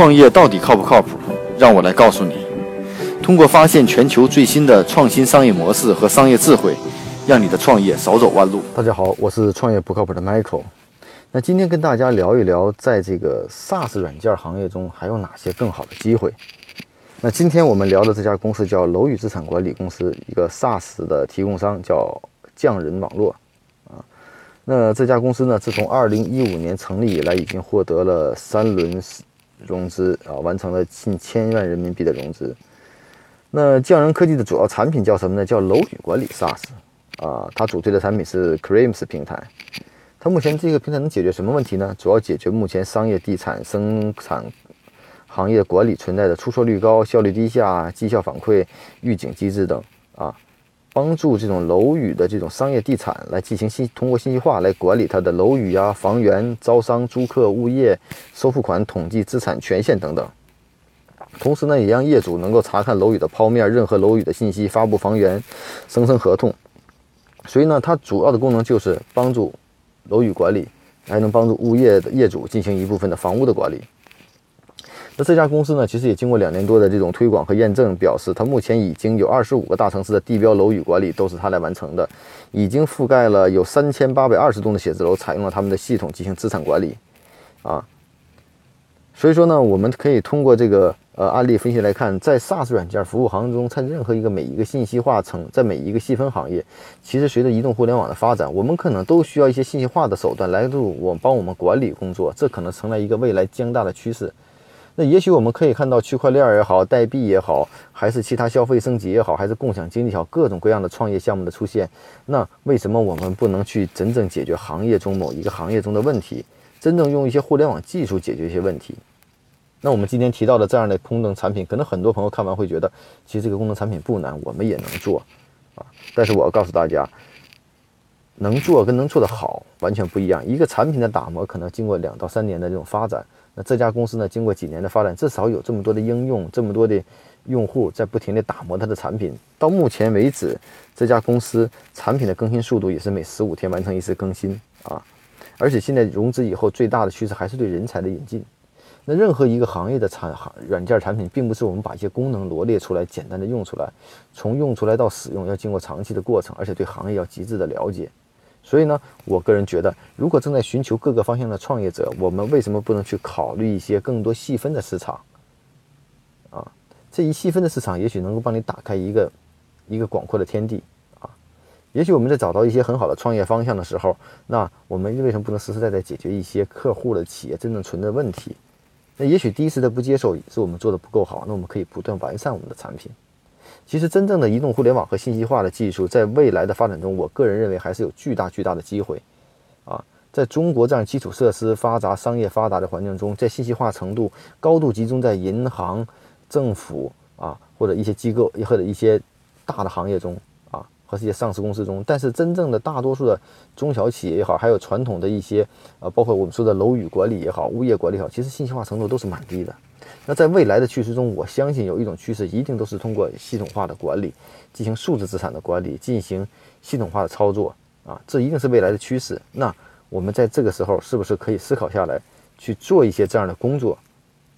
创业到底靠不靠谱？让我来告诉你。通过发现全球最新的创新商业模式和商业智慧，让你的创业少走弯路。大家好，我是创业不靠谱的 Michael。那今天跟大家聊一聊，在这个 SaaS 软件行业中还有哪些更好的机会？那今天我们聊的这家公司叫楼宇资产管理公司，一个 SaaS 的提供商叫匠人网络啊。那这家公司呢，自从2015年成立以来，已经获得了三轮融资啊，完成了近千万人民币的融资。那匠人科技的主要产品叫什么呢？叫楼宇管理 SaaS 啊，它主推的产品是 Creams 平台。它目前这个平台能解决什么问题呢？主要解决目前商业地产生产行业管理存在的出错率高、效率低下、绩效反馈、预警机制等啊，帮助这种楼宇的这种商业地产来进行信通过信息化来管理它的楼宇呀、房源、招商、租客、物业、收付款、统计资产权限等等。同时呢，也让业主能够查看楼宇的剖面、任何楼宇的信息、发布房源、生成合同。所以呢，它主要的功能就是帮助楼宇管理，还能帮助物业的业主进行一部分的房屋的管理。那这家公司呢，其实也经过两年多的这种推广和验证，表示它目前已经有二十五个大城市的地标楼宇管理都是它来完成的，已经覆盖了有三千八百二十栋的写字楼，采用了他们的系统进行资产管理。啊，所以说呢，我们可以通过这个。呃，案例分析来看，在 SaaS 软件服务行业中，在任何一个每一个信息化层，在每一个细分行业，其实随着移动互联网的发展，我们可能都需要一些信息化的手段来助我帮我们管理工作，这可能成了一个未来将大的趋势。那也许我们可以看到区块链也好，代币也好，还是其他消费升级也好，还是共享经济也好，各种各样的创业项目的出现。那为什么我们不能去真正解决行业中某一个行业中的问题，真正用一些互联网技术解决一些问题？那我们今天提到的这样的功能产品，可能很多朋友看完会觉得，其实这个功能产品不难，我们也能做，啊！但是我要告诉大家，能做跟能做得好完全不一样。一个产品的打磨可能经过两到三年的这种发展，这家公司呢，经过几年的发展，至少有这么多的应用，这么多的用户在不停地打磨它的产品。到目前为止，这家公司产品的更新速度也是每十五天完成一次更新啊！而且现在融资以后，最大的趋势还是对人才的引进。那任何一个行业的产行软件产品，并不是我们把一些功能罗列出来，简单的用出来，从用出来到使用要经过长期的过程，而且对行业要极致的了解。所以呢，我个人觉得，如果正在寻求各个方向的创业者，我们为什么不能去考虑一些更多细分的市场？啊，这一细分的市场，也许能够帮你打开一个一个广阔的天地啊。也许我们在找到一些很好的创业方向的时候，那我们为什么不能实实在在解决一些客户的企业真正存在的问题？那也许第一次的不接受是我们做的不够好，那我们可以不断完善我们的产品。其实真正的移动互联网和信息化的技术，在未来的发展中，我个人认为还是有巨大巨大的机会。啊，在中国这样基础设施发达、商业发达的环境中，在信息化程度高度集中在银行、政府啊，或者一些机构或者一些大的行业中。和这些上市公司中，但是真正的大多数的中小企业也好，还有传统的一些呃，包括我们说的楼宇管理也好、物业管理也好，其实信息化程度都是蛮低的。那在未来的趋势中，我相信有一种趋势，一定都是通过系统化的管理，进行数字资产的管理，进行系统化的操作啊，这一定是未来的趋势。那我们在这个时候是不是可以思考下来去做一些这样的工作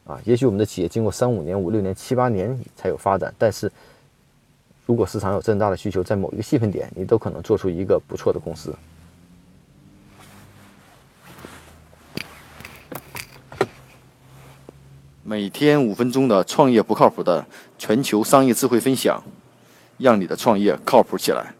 啊？也许我们的企业经过三五年、五六年、七八年才有发展，但是。如果市场有这么大的需求，在某一个细分点，你都可能做出一个不错的公司。每天五分钟的创业不靠谱的全球商业智慧分享，让你的创业靠谱起来。